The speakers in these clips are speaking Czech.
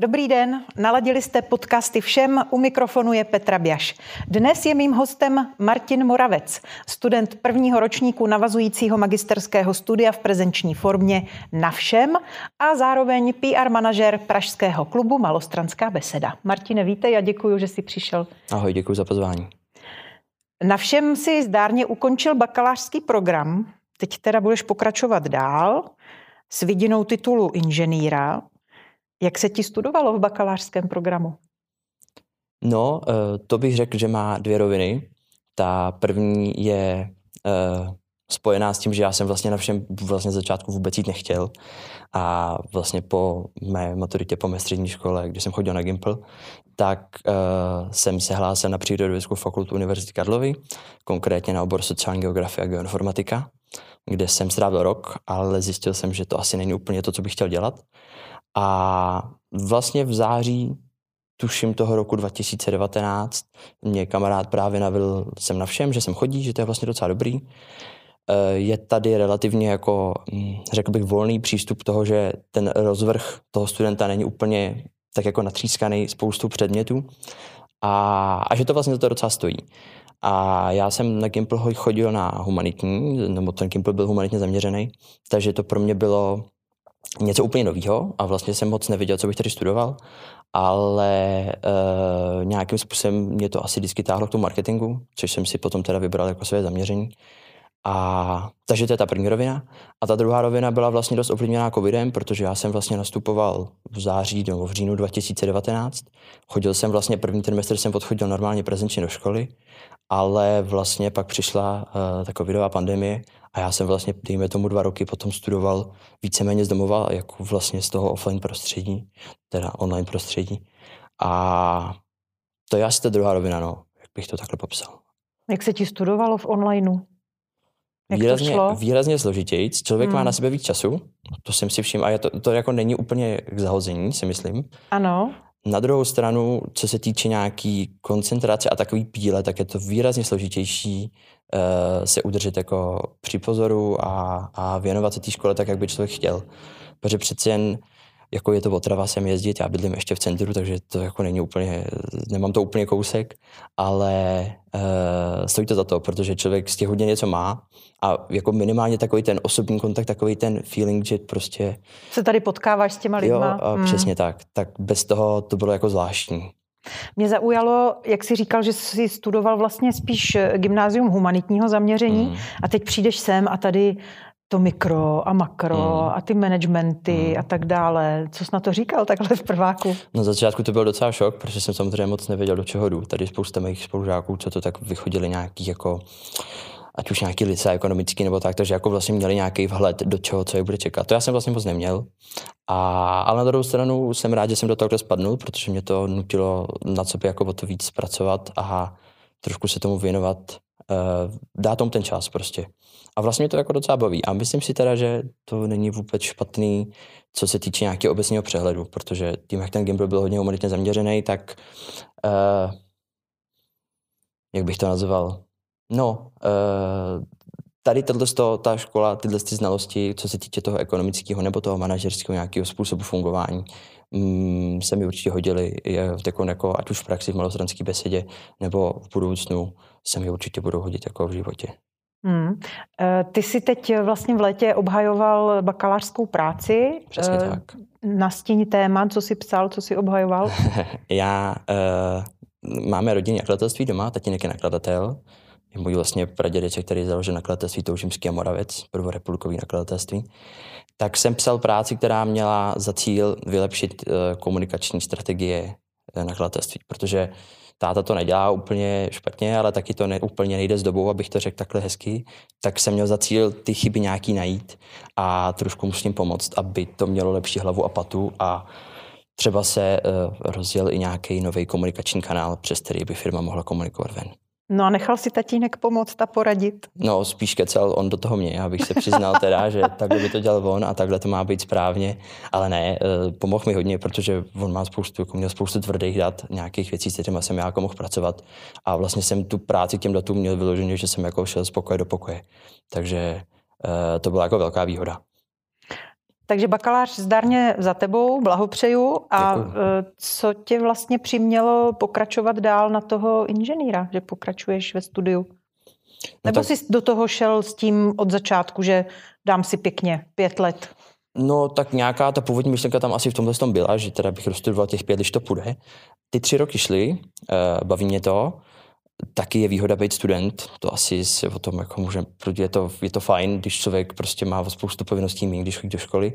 Dobrý den, naladili jste podcasty všem, u mikrofonu je Petra Běž. Dnes je mým hostem Martin Moravec, student prvního ročníku navazujícího magisterského studia v prezenční formě na všem a zároveň PR manažer pražského klubu Malostranská beseda. Martine, vítej a děkuji, že jsi přišel. Ahoj, děkuji za pozvání. Na všem si zdárně ukončil bakalářský program, teď teda budeš pokračovat dál s vidinou titulu inženýra. Jak se ti studovalo v bakalářském programu? No, eh, to bych řekl, že má dvě roviny. Ta první je eh, spojená s tím, že já jsem vlastně na všem vlastně začátku vůbec jít nechtěl. A vlastně po mé maturitě, po mé střední škole, když jsem chodil na Gimpl, tak uh, jsem se hlásil na Přírodovědeckou fakultu Univerzity Karlovy, konkrétně na obor sociální geografie a geoinformatika, kde jsem strávil rok, ale zjistil jsem, že to asi není úplně to, co bych chtěl dělat. A vlastně v září, tuším toho roku 2019, mě kamarád právě navil jsem na všem, že jsem chodí, že to je vlastně docela dobrý. Eh, je tady relativně jako, hm, řekl bych, volný přístup toho, že ten rozvrh toho studenta není úplně tak jako natřískaný spoustou předmětů a, a že to vlastně za to docela stojí. A já jsem na Gimple chodil na humanitní, nebo ten Gimple byl humanitně zaměřený, takže to pro mě bylo něco úplně nového a vlastně jsem moc nevěděl, co bych tady studoval, ale uh, nějakým způsobem mě to asi vždycky táhlo k tomu marketingu, což jsem si potom teda vybral jako své zaměření. A takže to je ta první rovina. A ta druhá rovina byla vlastně dost ovlivněná covidem, protože já jsem vlastně nastupoval v září nebo v říjnu 2019. Chodil jsem vlastně první trimestr jsem odchodil normálně prezenčně do školy, ale vlastně pak přišla uh, ta covidová pandemie a já jsem vlastně, dejme tomu dva roky, potom studoval víceméně z domova, jako vlastně z toho offline prostředí, teda online prostředí. A to je asi ta druhá rovina, no, jak bych to takhle popsal. Jak se ti studovalo v onlineu? Jak výrazně, to šlo? výrazně složitěji. Člověk hmm. má na sebe víc času, to jsem si všiml, a to, to jako není úplně k zahození, si myslím. Ano. Na druhou stranu, co se týče nějaký koncentrace a takový píle, tak je to výrazně složitější se udržet jako při pozoru a, a věnovat se té škole tak, jak by člověk chtěl. Protože přeci jen jako je to otrava sem jezdit, já bydlím ještě v centru, takže to jako není úplně, nemám to úplně kousek, ale uh, stojí to za to, protože člověk z těch hodně něco má a jako minimálně takový ten osobní kontakt, takový ten feeling, že prostě... Se tady potkáváš s těma lidma. Jo, a hmm. přesně tak. Tak bez toho to bylo jako zvláštní. Mě zaujalo, jak jsi říkal, že jsi studoval vlastně spíš gymnázium humanitního zaměření mm. a teď přijdeš sem a tady to mikro a makro mm. a ty managementy mm. a tak dále. Co jsi na to říkal takhle v prváku? Na začátku to byl docela šok, protože jsem samozřejmě moc nevěděl, do čeho jdu. Tady spousta mých spolužáků, co to tak vychodili nějaký jako ať už nějaký lice ekonomický nebo tak, takže jako vlastně měli nějaký vhled do čeho, co je bude čekat. To já jsem vlastně moc neměl. A, ale na druhou stranu jsem rád, že jsem do toho spadnul, protože mě to nutilo na sobě jako o to víc pracovat a trošku se tomu věnovat, uh, dát tomu ten čas prostě. A vlastně mě to jako docela baví. A myslím si teda, že to není vůbec špatný, co se týče nějakého obecného přehledu, protože tím, jak ten Gimbal byl hodně humanitně zaměřený, tak uh, jak bych to nazval? No, uh, tady tohle, ta škola, tyhle ty znalosti, co se týče toho ekonomického nebo toho manažerského nějakého způsobu fungování, mm, se mi určitě hodily, jako, jako, ať už v praxi v malostranské besedě, nebo v budoucnu se mi určitě budou hodit jako v životě. Hmm. Eh, ty jsi teď vlastně v létě obhajoval bakalářskou práci. Přesně eh, tak. Nastíň téma, co jsi psal, co jsi obhajoval? Já, uh, máme rodinné nakladatelství doma, tatínek je nakladatel, můj vlastně pradědeček, který založil nakladatelství Toužimský a Moravec, prvorepublikový nakladatelství, tak jsem psal práci, která měla za cíl vylepšit uh, komunikační strategie nakladatelství, protože táta to nedělá úplně špatně, ale taky to ne, úplně nejde s dobou, abych to řekl takhle hezky, tak jsem měl za cíl ty chyby nějaký najít a trošku musím pomoct, aby to mělo lepší hlavu a patu a třeba se uh, rozjel i nějaký nový komunikační kanál, přes který by firma mohla komunikovat ven. No a nechal si tatínek pomoct a poradit? No, spíš kecel on do toho mě, abych se přiznal teda, že takhle by to dělal on a takhle to má být správně, ale ne, eh, pomohl mi hodně, protože on má spoustu, jako měl spoustu tvrdých dat, nějakých věcí, s kterými jsem já jako mohl pracovat a vlastně jsem tu práci těm datům měl vyloženě, že jsem jako šel z pokoje do pokoje. Takže uh, to byla jako velká výhoda. Takže bakalář zdarně za tebou, blahopřeju. A Děkuji. Eh, co tě vlastně přimělo pokračovat dál na toho inženýra, že pokračuješ ve studiu? No Nebo tak... jsi do toho šel s tím od začátku, že dám si pěkně pět let? No tak nějaká ta původní myšlenka tam asi v tomhle tom byla, že teda bych rozstudoval těch pět, když to půjde. Ty tři roky šly, uh, baví mě to, taky je výhoda být student, to asi si o tom jako může, protože je to, je to fajn, když člověk prostě má spoustu povinností méně, když chodí do školy.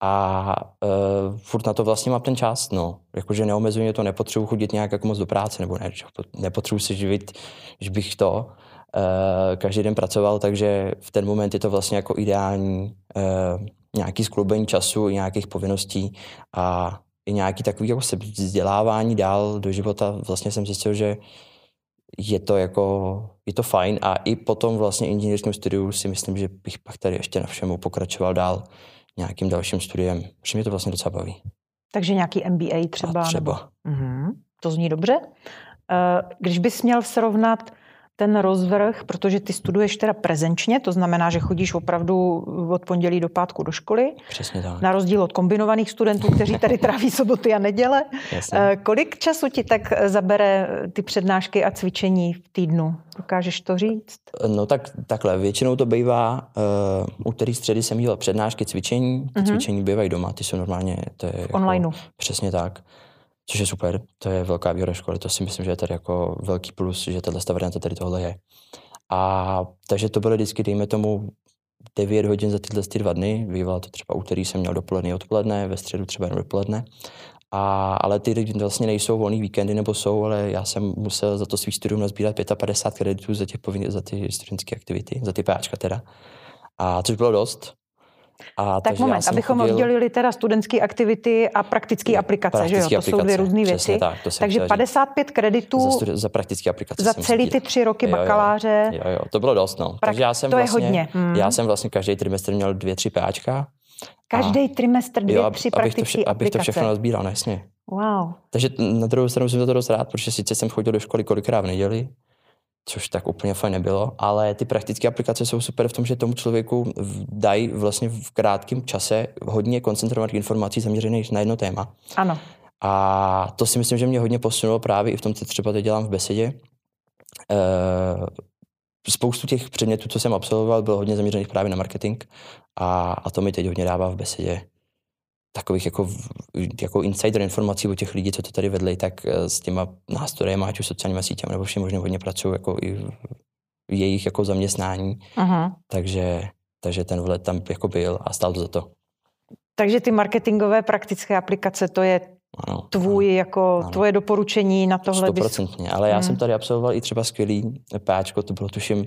A uh, furt na to vlastně mám ten čas, no, jakože neomezuje to, nepotřebuji chodit nějak jako moc do práce, nebo ne, nepotřebuji se živit, že bych to uh, každý den pracoval, takže v ten moment je to vlastně jako ideální uh, nějaký skloubení času, nějakých povinností a i nějaký takový jako vzdělávání dál do života. Vlastně jsem zjistil, že je to jako, je to fajn a i potom vlastně inženýrském studiu si myslím, že bych pak tady ještě na všemu pokračoval dál nějakým dalším studiem, že mě to vlastně docela baví. Takže nějaký MBA třeba? A třeba. Nebo... Mm-hmm. To zní dobře. Eh, když bys měl srovnat ten rozvrh, protože ty studuješ teda prezenčně, to znamená, že chodíš opravdu od pondělí do pátku do školy. Přesně tak. Na rozdíl od kombinovaných studentů, kteří tady tráví soboty a neděle. Jasně. Eh, kolik času ti tak zabere ty přednášky a cvičení v týdnu? Dokážeš to říct? No tak takhle, většinou to bývá, uh, úterý středy jsem dělal přednášky, cvičení, ty mm-hmm. cvičení bývají doma, ty jsou normálně, to je jako, Onlineu. Přesně tak což je super, to je velká výhoda školy, to si myslím, že je tady jako velký plus, že tahle varianta tady tohle je. A takže to bylo vždycky, dejme tomu, 9 hodin za tyhle ty dva dny, bývalo to třeba úterý jsem měl dopoledne odpoledne, ve středu třeba jenom dopoledne. A, ale ty vlastně nejsou volný víkendy nebo jsou, ale já jsem musel za to svý studium nazbírat 55 kreditů za, těch za ty studentské aktivity, za ty páčka teda. A což bylo dost, a tak moment, abychom chodil... oddělili teda studentské aktivity a praktické aplikace, že jo? To aplikace, jsou dvě různé věci. Tak, to Takže 55 kreditů za, studi- za praktické aplikace. Za celý ty tři roky jo, bakaláře. Jo, jo, to bylo dost, no. Prak- Takže já jsem to vlastně, je hodně. Hmm. Já jsem vlastně každý trimestr měl dvě, tři páčka. Každý trimestr dvě, jo, tři praktické abych to, vše, abych to všechno nazbíral, no, jasně. Wow. Takže na druhou stranu jsem za to dost rád, protože sice jsem chodil do školy kolikrát v neděli, což tak úplně fajn nebylo, ale ty praktické aplikace jsou super v tom, že tomu člověku dají vlastně v krátkém čase hodně koncentrovaných informací zaměřených na jedno téma. Ano. A to si myslím, že mě hodně posunulo právě i v tom, co třeba teď dělám v besedě. E, spoustu těch předmětů, co jsem absolvoval, bylo hodně zaměřených právě na marketing a, a to mi teď hodně dává v besedě takových jako, jako insider informací o těch lidí, co to tady vedli, tak eh, s těma nástroji, ať už sociálníma sítěmi nebo všem možná hodně pracují jako i v jejich jako zaměstnání. Aha. Takže, takže ten vlet tam jako byl a stál to za to. Takže ty marketingové praktické aplikace, to je ano, tvůj, ano, jako ano. tvoje doporučení na tohle? Stoprocentně, ale já hmm. jsem tady absolvoval i třeba skvělý páčko, to bylo tuším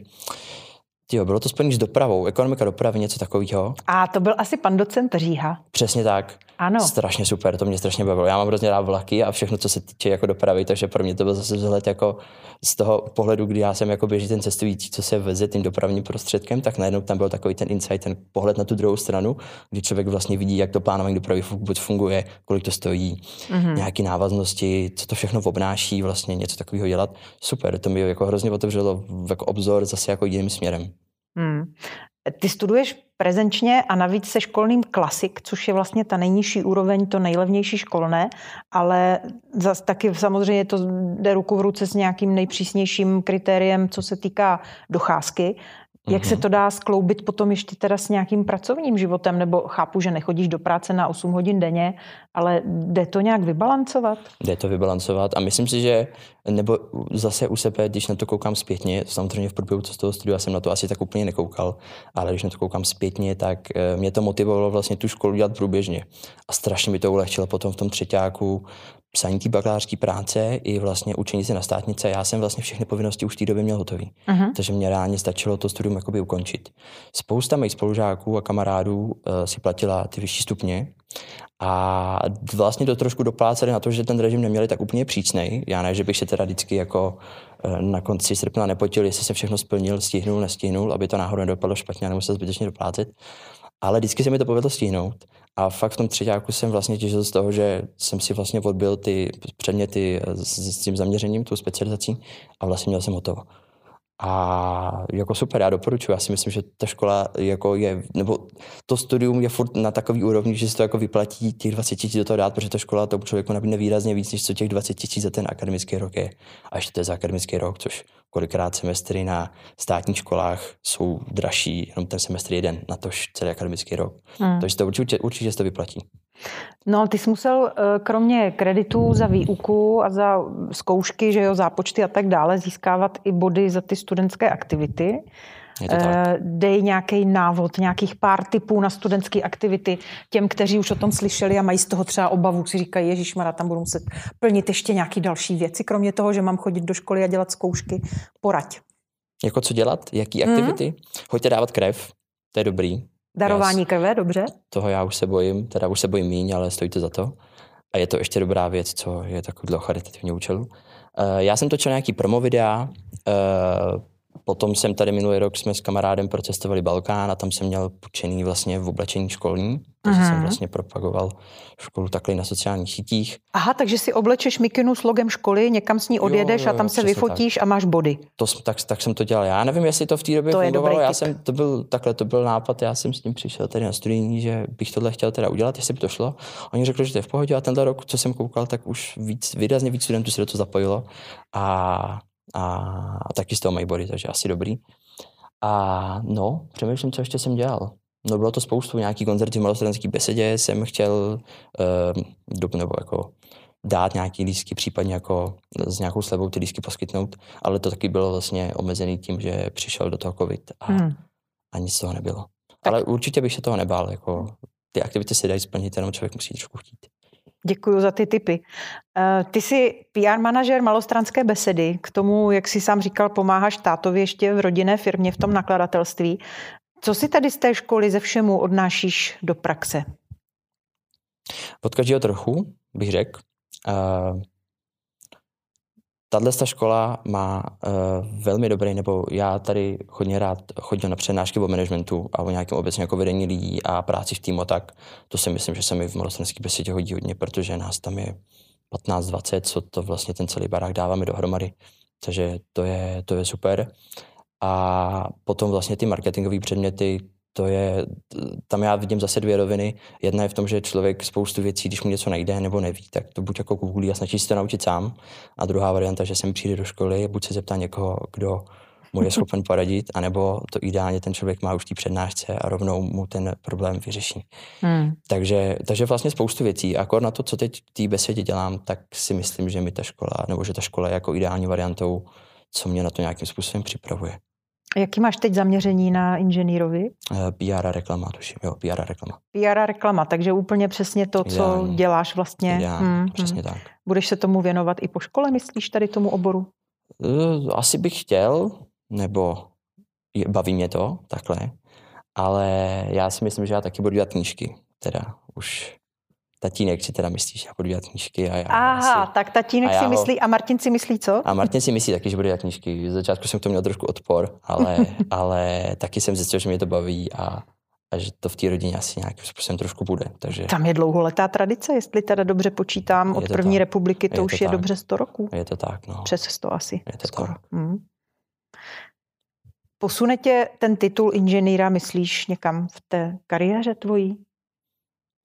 Jo, bylo to spojené s dopravou, ekonomika dopravy, něco takového. A to byl asi pan docent Říha. Přesně tak. Ano. Strašně super, to mě strašně bavilo. Já mám hrozně rád vlaky a všechno, co se týče jako dopravy, takže pro mě to byl zase vzhled jako z toho pohledu, kdy já jsem jako běží ten cestující, co se veze tím dopravním prostředkem, tak najednou tam byl takový ten insight, ten pohled na tu druhou stranu, kdy člověk vlastně vidí, jak to plánování dopravy vůbec funguje, kolik to stojí, mm-hmm. nějaké návaznosti, co to všechno obnáší, vlastně něco takového dělat. Super, to mi jako hrozně otevřelo jako obzor zase jako jiným směrem. Hmm. Ty studuješ prezenčně a navíc se školným klasik, což je vlastně ta nejnižší úroveň, to nejlevnější školné, ale zase taky samozřejmě to jde ruku v ruce s nějakým nejpřísnějším kritériem, co se týká docházky. Jak se mhm. to dá skloubit potom ještě teda s nějakým pracovním životem? Nebo chápu, že nechodíš do práce na 8 hodin denně, ale jde to nějak vybalancovat? Jde to vybalancovat a myslím si, že nebo zase u sebe, když na to koukám zpětně, samozřejmě v průběhu z toho studia jsem na to asi tak úplně nekoukal, ale když na to koukám zpětně, tak eh, mě to motivovalo vlastně tu školu dělat průběžně. A strašně mi to ulehčilo potom v tom třetíku psaní té bakalářské práce i vlastně učení se na státnice. Já jsem vlastně všechny povinnosti už v té době měl hotový. Uh-huh. Takže mě reálně stačilo to studium jakoby ukončit. Spousta mých spolužáků a kamarádů uh, si platila ty vyšší stupně a vlastně to trošku dopláceli na to, že ten režim neměli tak úplně přísnej. Já ne, že bych se teda vždycky jako uh, na konci srpna nepotil, jestli jsem všechno splnil, stihnul, nestihnul, aby to náhodou nedopadlo špatně a nemusel zbytečně doplácet. Ale vždycky se mi to povedlo stihnout. A fakt v tom třetíku jsem vlastně těžil z toho, že jsem si vlastně odbil ty předměty s, s tím zaměřením, tou specializací a vlastně měl jsem hotovo. A jako super, já doporučuji. Já si myslím, že ta škola jako je, nebo to studium je furt na takový úrovni, že se to jako vyplatí těch 20 tisíc do toho dát, protože ta škola tomu člověku nabídne výrazně víc, než co těch 20 tisíc za ten akademický rok je. A ještě to je za akademický rok, což kolikrát semestry na státních školách jsou dražší, jenom ten semestr jeden, na to celý akademický rok. Hmm. Takže to určitě, určitě se to vyplatí. No, ty jsi musel eh, kromě kreditů za výuku a za zkoušky, že jo, zápočty a tak dále, získávat i body za ty studentské aktivity. Eh, dej nějaký návod, nějakých pár typů na studentské aktivity těm, kteří už o tom slyšeli a mají z toho třeba obavu, si říkají, Ježíš Mara, tam budu muset plnit ještě nějaké další věci, kromě toho, že mám chodit do školy a dělat zkoušky. Porať. Jako co dělat? Jaký aktivity? Mm. Hoďte dávat krev, to je dobrý. Darování krve, dobře. Toho já už se bojím, teda už se bojím míň, ale stojí to za to. A je to ještě dobrá věc, co je takový charitativní účelu. Uh, já jsem točil nějaký promo videa, uh, Potom jsem tady minulý rok jsme s kamarádem procestovali Balkán a tam jsem měl půjčený vlastně v oblečení školní, takže jsem mhm. vlastně propagoval školu takhle na sociálních sítích. Aha, takže si oblečeš mikinu s logem školy, někam s ní odjedeš jo, jo, a tam se vyfotíš tak. a máš body. To, tak, tak jsem to dělal. Já nevím, jestli to v té době to fungovalo. Já jsem, to byl takhle, to byl nápad, já jsem s tím přišel tady na studijní, že bych tohle chtěl teda udělat, jestli by to šlo. Oni řekli, že to je v pohodě a tenhle rok, co jsem koukal, tak už víc, výrazně víc studentů se do toho zapojilo. A a, a taky z toho mají body, takže asi dobrý. A no, přemýšlím, co ještě jsem dělal. No bylo to spoustu, nějaký koncerty v malostranské besedě jsem chtěl uh, nebo jako dát nějaký lístky, případně jako s nějakou slevou ty lístky poskytnout, ale to taky bylo vlastně omezený tím, že přišel do toho covid a, hmm. a nic z toho nebylo. Tak. Ale určitě bych se toho nebál, jako ty aktivity se dají splnit, jenom člověk musí trošku chtít. Děkuji za ty tipy. Eh, ty jsi PR manažer malostranské besedy. K tomu, jak jsi sám říkal, pomáháš tátovi ještě v rodinné firmě v tom nakladatelství. Co si tady z té školy ze všemu odnášíš do praxe? Od každého trochu, bych řekl. Uh, Tahle škola má uh, velmi dobrý, nebo já tady hodně rád chodil na přednášky o managementu a o nějakém obecně jako vedení lidí a práci v týmu, tak to si myslím, že se mi v Malostranské besedě hodí hodně, protože nás tam je 15-20, co to vlastně ten celý barák dáváme dohromady. Takže to je, to je super. A potom vlastně ty marketingové předměty, to je, tam já vidím zase dvě roviny. Jedna je v tom, že člověk spoustu věcí, když mu něco nejde nebo neví, tak to buď jako googlí a snaží se to naučit sám. A druhá varianta, že sem přijde do školy, buď se zeptá někoho, kdo mu je schopen poradit, anebo to ideálně ten člověk má už v té přednášce a rovnou mu ten problém vyřeší. Hmm. Takže, takže vlastně spoustu věcí. A akor na to, co teď v té besedě dělám, tak si myslím, že mi ta škola, nebo že ta škola je jako ideální variantou, co mě na to nějakým způsobem připravuje. Jaký máš teď zaměření na inženýrovi? Eh, PR a reklama, tuším, jo, PR a reklama. PR a reklama, takže úplně přesně to, Ideální. co děláš vlastně. Ideální, hmm, přesně hmm. tak. Budeš se tomu věnovat i po škole, myslíš, tady tomu oboru? Eh, asi bych chtěl, nebo baví mě to takhle, ale já si myslím, že já taky budu dělat knížky. Teda už tatínek si teda myslí, že já budu dělat knížky. A já Aha, asi, tak tatínek si ho, myslí a Martin si myslí co? A Martin si myslí taky, že bude dělat knížky. Z začátku jsem to měl trošku odpor, ale, ale taky jsem zjistil, že mě to baví a, a že to v té rodině asi nějakým způsobem trošku bude. Takže... Tam je dlouholetá tradice, jestli teda dobře počítám, od první tak. republiky to, je už to je tak. dobře 100 roků. Je to tak, no. Přes 100 asi. Je to skoro. tak. Hmm. Posune tě ten titul inženýra, myslíš, někam v té kariéře tvojí?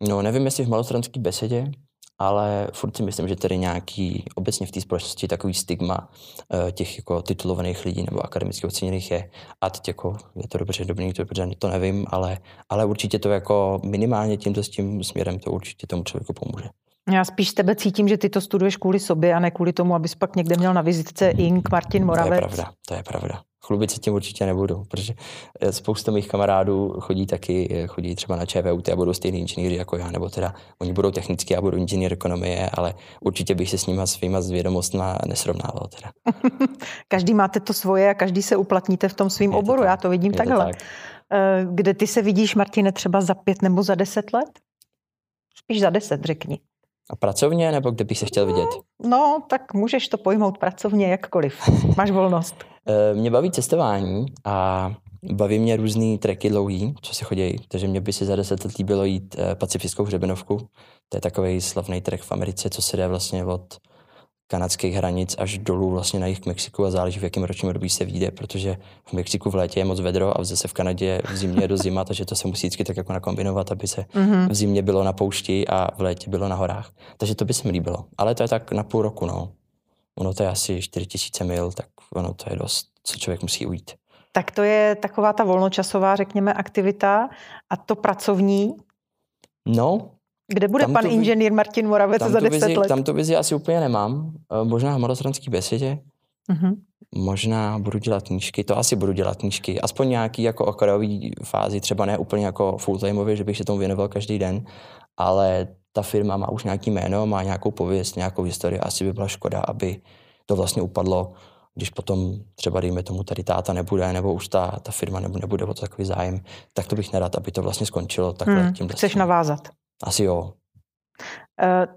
No, nevím, jestli v malostranské besedě, ale furt si myslím, že tady nějaký obecně v té společnosti takový stigma uh, těch jako titulovaných lidí nebo akademicky oceněných je. A teď jako je to dobře, dobrý, to dobře, to nevím, ale, ale určitě to jako minimálně tímto s tím směrem to určitě tomu člověku pomůže. Já spíš tebe cítím, že ty to studuješ kvůli sobě a ne kvůli tomu, abys pak někde měl na vizitce Ink, Martin Moravec. To je pravda, to je pravda chlubit se tím určitě nebudu, protože eh, spousta mých kamarádů chodí taky, eh, chodí třeba na ČVUT a budou stejný inženýři jako já, nebo teda oni budou technicky a budou inženýr ekonomie, ale určitě bych se s nimi svýma zvědomostma nesrovnával. Teda. každý máte to svoje a každý se uplatníte v tom svém oboru, tak, já to vidím takhle. To tak. Eh, kde ty se vidíš, Martine, třeba za pět nebo za deset let? Spíš za deset, řekni. A pracovně, nebo kde bych se chtěl vidět? No, tak můžeš to pojmout pracovně jakkoliv. Máš volnost. Eh, mě baví cestování a baví mě různý treky dlouhý, co se chodí. Takže mě by si za deset let líbilo jít eh, pacifickou hřebenovku. To je takový slavný trek v Americe, co se jde vlastně od kanadských hranic až dolů vlastně na jich k Mexiku a záleží, v jakém ročním období se vyjde, protože v Mexiku v létě je moc vedro a zase v Kanadě v zimě je do zima, takže to se musí vždycky tak jako nakombinovat, aby se mm-hmm. v zimě bylo na poušti a v létě bylo na horách. Takže to by se mi líbilo. Ale to je tak na půl roku, no. Ono to je asi 4000 mil, tak ono to je dost, co člověk musí ujít. Tak to je taková ta volnočasová, řekněme, aktivita. A to pracovní? No, kde bude pan vizi, inženýr Martin Moravec za 10 vizi, let? Tam to vizi asi úplně nemám. Eh, možná v Malostranské besedě. Uh-huh. Možná budu dělat knížky, to asi budu dělat knížky. Aspoň nějaký jako okrajový fázi, třeba ne úplně jako full timeově, že bych se tomu věnoval každý den, ale ta firma má už nějaký jméno, má nějakou pověst, nějakou historii. Asi by byla škoda, aby to vlastně upadlo, když potom třeba dejme tomu tady táta nebude, nebo už ta, ta firma nebude, nebude o to takový zájem, tak to bych nerad, aby to vlastně skončilo takhle. Hmm, chceš navázat? Asi jo. Uh,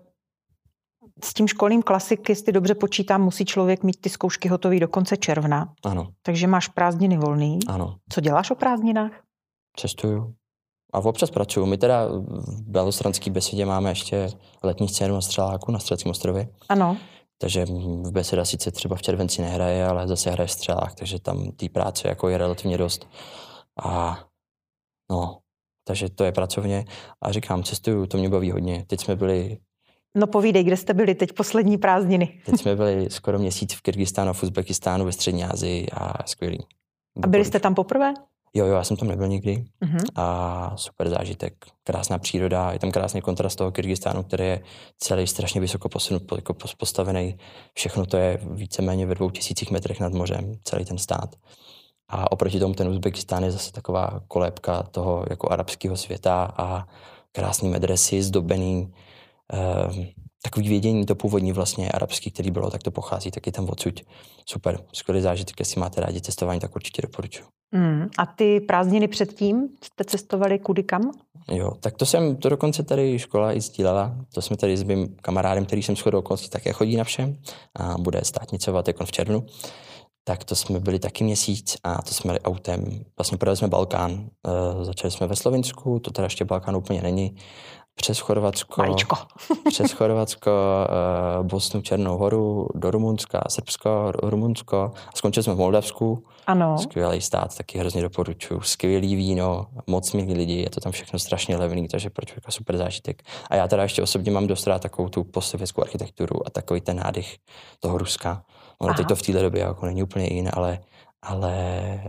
s tím školním klasiky, jestli dobře počítám, musí člověk mít ty zkoušky hotové do konce června. Ano. Takže máš prázdniny volný. Ano. Co děláš o prázdninách? Cestuju. A občas pracuju. My teda v Belostranské besedě máme ještě letní scénu na Střeláku na Střeleckém ostrově. Ano. Takže v beseda sice třeba v červenci nehraje, ale zase hraje Střelák, takže tam té práce jako je relativně dost. A no, takže to je pracovně. A říkám, cestuju, to mě baví hodně. Teď jsme byli No povídej, kde jste byli teď poslední prázdniny? Teď jsme byli skoro měsíc v Kyrgyzstánu a v Uzbekistánu ve střední Asii a skvělý. A byli jste tam poprvé? Jo, jo, já jsem tam nebyl nikdy uh-huh. a super zážitek, krásná příroda, je tam krásný kontrast toho Kyrgyzstánu, který je celý strašně vysoko posunut, jako postavený, všechno to je víceméně ve dvou tisících metrech nad mořem, celý ten stát. A oproti tomu ten Uzbekistán je zase taková kolébka toho jako arabského světa a krásný medresy zdobený eh, takový vědění, to původní vlastně arabský, který bylo, tak to pochází taky tam odsud. Super, skvělý zážitek, jestli máte rádi cestování, tak určitě doporučuji. Mm. A ty prázdniny předtím jste cestovali kudy kam? Jo, tak to jsem, to dokonce tady škola i sdílela. To jsme tady s mým kamarádem, který jsem shodou okolností také chodí na všem a bude státnicovat jako v červnu tak to jsme byli taky měsíc a to jsme jeli autem. Vlastně projeli jsme Balkán. Uh, začali jsme ve Slovensku, to teda ještě Balkán úplně není. Přes Chorvatsko, Maličko. přes Chorvatsko, uh, Bosnu, Černou horu, do Rumunska, Srbsko, Rumunsko a skončili jsme v Moldavsku. Ano. Skvělý stát, taky hrozně doporučuji. Skvělý víno, moc milí lidi, je to tam všechno strašně levný, takže pro člověka super zážitek. A já teda ještě osobně mám dost rád takovou tu postsovětskou architekturu a takový ten nádech toho Ruska. Ono teď to v této době jako není úplně jiné, ale, ale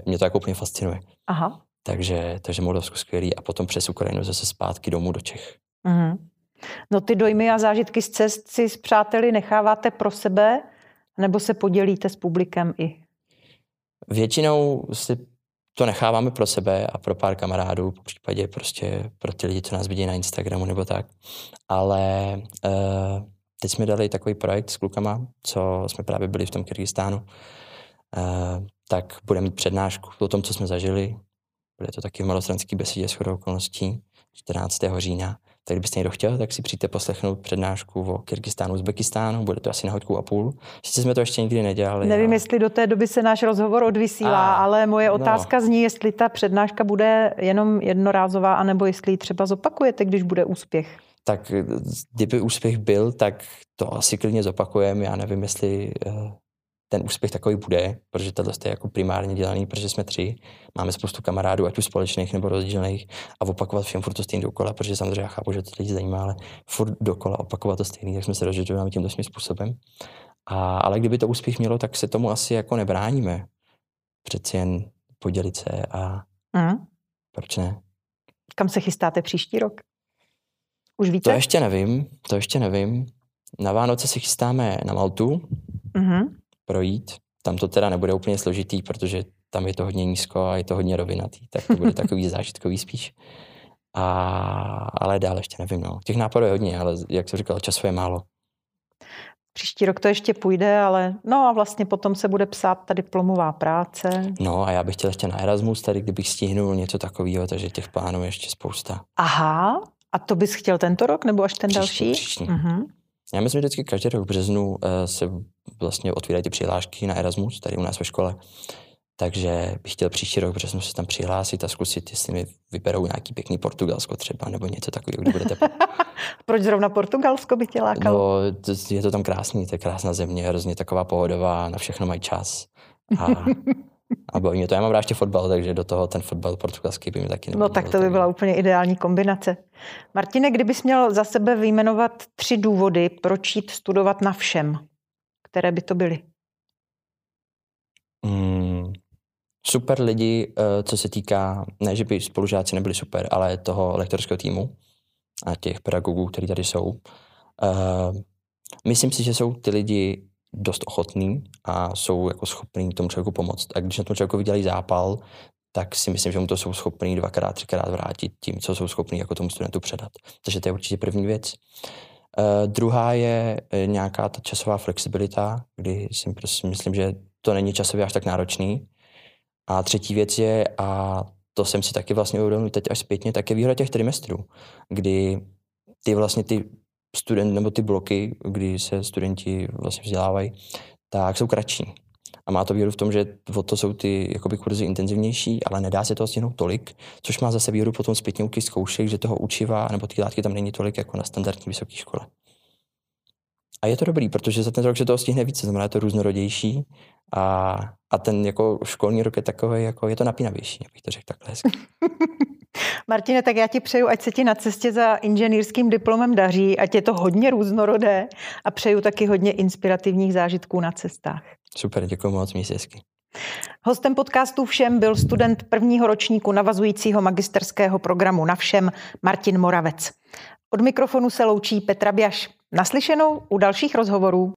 mě to jako úplně fascinuje. Aha. Takže, takže Moldavsko skvělý a potom přes Ukrajinu zase zpátky domů do Čech. Mm-hmm. No ty dojmy a zážitky z cest si s přáteli necháváte pro sebe nebo se podělíte s publikem i? Většinou si to necháváme pro sebe a pro pár kamarádů, v případě prostě pro ty lidi, co nás vidí na Instagramu nebo tak. Ale uh, teď jsme dali takový projekt s klukama, co jsme právě byli v tom Kyrgyzstánu, uh, tak budeme mít přednášku o tom, co jsme zažili. Bude to taky v malostranský besedě s okolností 14. října. Tak kdybyste někdo chtěl, tak si přijďte poslechnout přednášku o Kyrgyzstánu, Uzbekistánu, bude to asi na hoďku a půl. Sice jsme to ještě nikdy nedělali. Nevím, ale... jestli do té doby se náš rozhovor odvysílá, a, ale moje no. otázka no. zní, jestli ta přednáška bude jenom jednorázová, anebo jestli ji třeba zopakujete, když bude úspěch tak kdyby úspěch byl, tak to asi klidně zopakujeme. Já nevím, jestli eh, ten úspěch takový bude, protože tohle je jako primárně dělaný, protože jsme tři, máme spoustu kamarádů, ať už společných nebo rozdílných, a opakovat všem furt to stejný dokola, protože samozřejmě já chápu, že to lidi zajímá, ale furt dokola opakovat to stejný, tak jsme se rozhodli tímto svým způsobem. A, ale kdyby to úspěch mělo, tak se tomu asi jako nebráníme. Přeci jen podělit se a mm. proč ne? Kam se chystáte příští rok? Už víte? To ještě nevím, to ještě nevím. Na Vánoce si chystáme na Maltu mm-hmm. projít. Tam to teda nebude úplně složitý, protože tam je to hodně nízko a je to hodně rovinatý, tak to bude takový zážitkový spíš. A, ale dál ještě nevím. No. Těch nápadů je hodně, ale jak jsem říkal, času je málo. Příští rok to ještě půjde, ale no a vlastně potom se bude psát ta diplomová práce. No a já bych chtěl ještě na Erasmus, tady kdybych stihnul něco takového, takže těch plánů je ještě spousta. Aha, a to bys chtěl tento rok nebo až ten příští, další? Příští. Uh-huh. Já myslím, že vždycky každý rok v březnu uh, se vlastně otvírají ty přihlášky na Erasmus, tady u nás ve škole. takže bych chtěl příští rok, protože jsem se tam přihlásit a zkusit, jestli mi vyberou nějaký pěkný Portugalsko třeba, nebo něco takového, kde budete. Proč zrovna Portugalsko by tě lákalo? No, je to tam krásný, to je krásná země, hrozně taková pohodová, na všechno mají čas. A, a baví mě to. Já mám rád ještě fotbal, takže do toho ten fotbal portugalský by mi taky No tak to by byla úplně ideální kombinace. Martine, kdybys měl za sebe vyjmenovat tři důvody, proč jít studovat na všem, které by to byly? Hmm, super lidi, eh, co se týká, ne, že by spolužáci nebyli super, ale toho lektorského týmu a těch pedagogů, kteří tady jsou. Uh, myslím si, že jsou ty lidi dost ochotní a jsou jako schopní tomu člověku pomoct. A když na tom člověku vydělají zápal, tak si myslím, že mu to jsou schopní dvakrát, třikrát vrátit tím, co jsou schopní jako tomu studentu předat. Takže to je určitě první věc. Uh, druhá je nějaká ta časová flexibilita, kdy si prostě myslím, že to není časově až tak náročný. A třetí věc je, a to jsem si taky vlastně uvědomil teď až zpětně, tak je výhoda těch trimestrů, kdy ty vlastně ty student, nebo ty bloky, kdy se studenti vlastně vzdělávají, tak jsou kratší. A má to výhodu v tom, že o to jsou ty jakoby, kurzy intenzivnější, ale nedá se toho stihnout tolik, což má zase výhodu potom zpětně u zkoušek, že toho učiva nebo ty látky tam není tolik jako na standardní vysoké škole. A je to dobrý, protože za ten rok se toho stihne více, znamená, je to různorodější a, a ten jako školní rok je takový, jako je to napínavější, abych to řekl takhle hezky. Martine, tak já ti přeju, ať se ti na cestě za inženýrským diplomem daří, ať je to hodně různorodé a přeju taky hodně inspirativních zážitků na cestách. Super, děkuji moc, měj hezky. Hostem podcastu Všem byl student prvního ročníku navazujícího magisterského programu na Všem Martin Moravec. Od mikrofonu se loučí Petra Běž. Naslyšenou u dalších rozhovorů.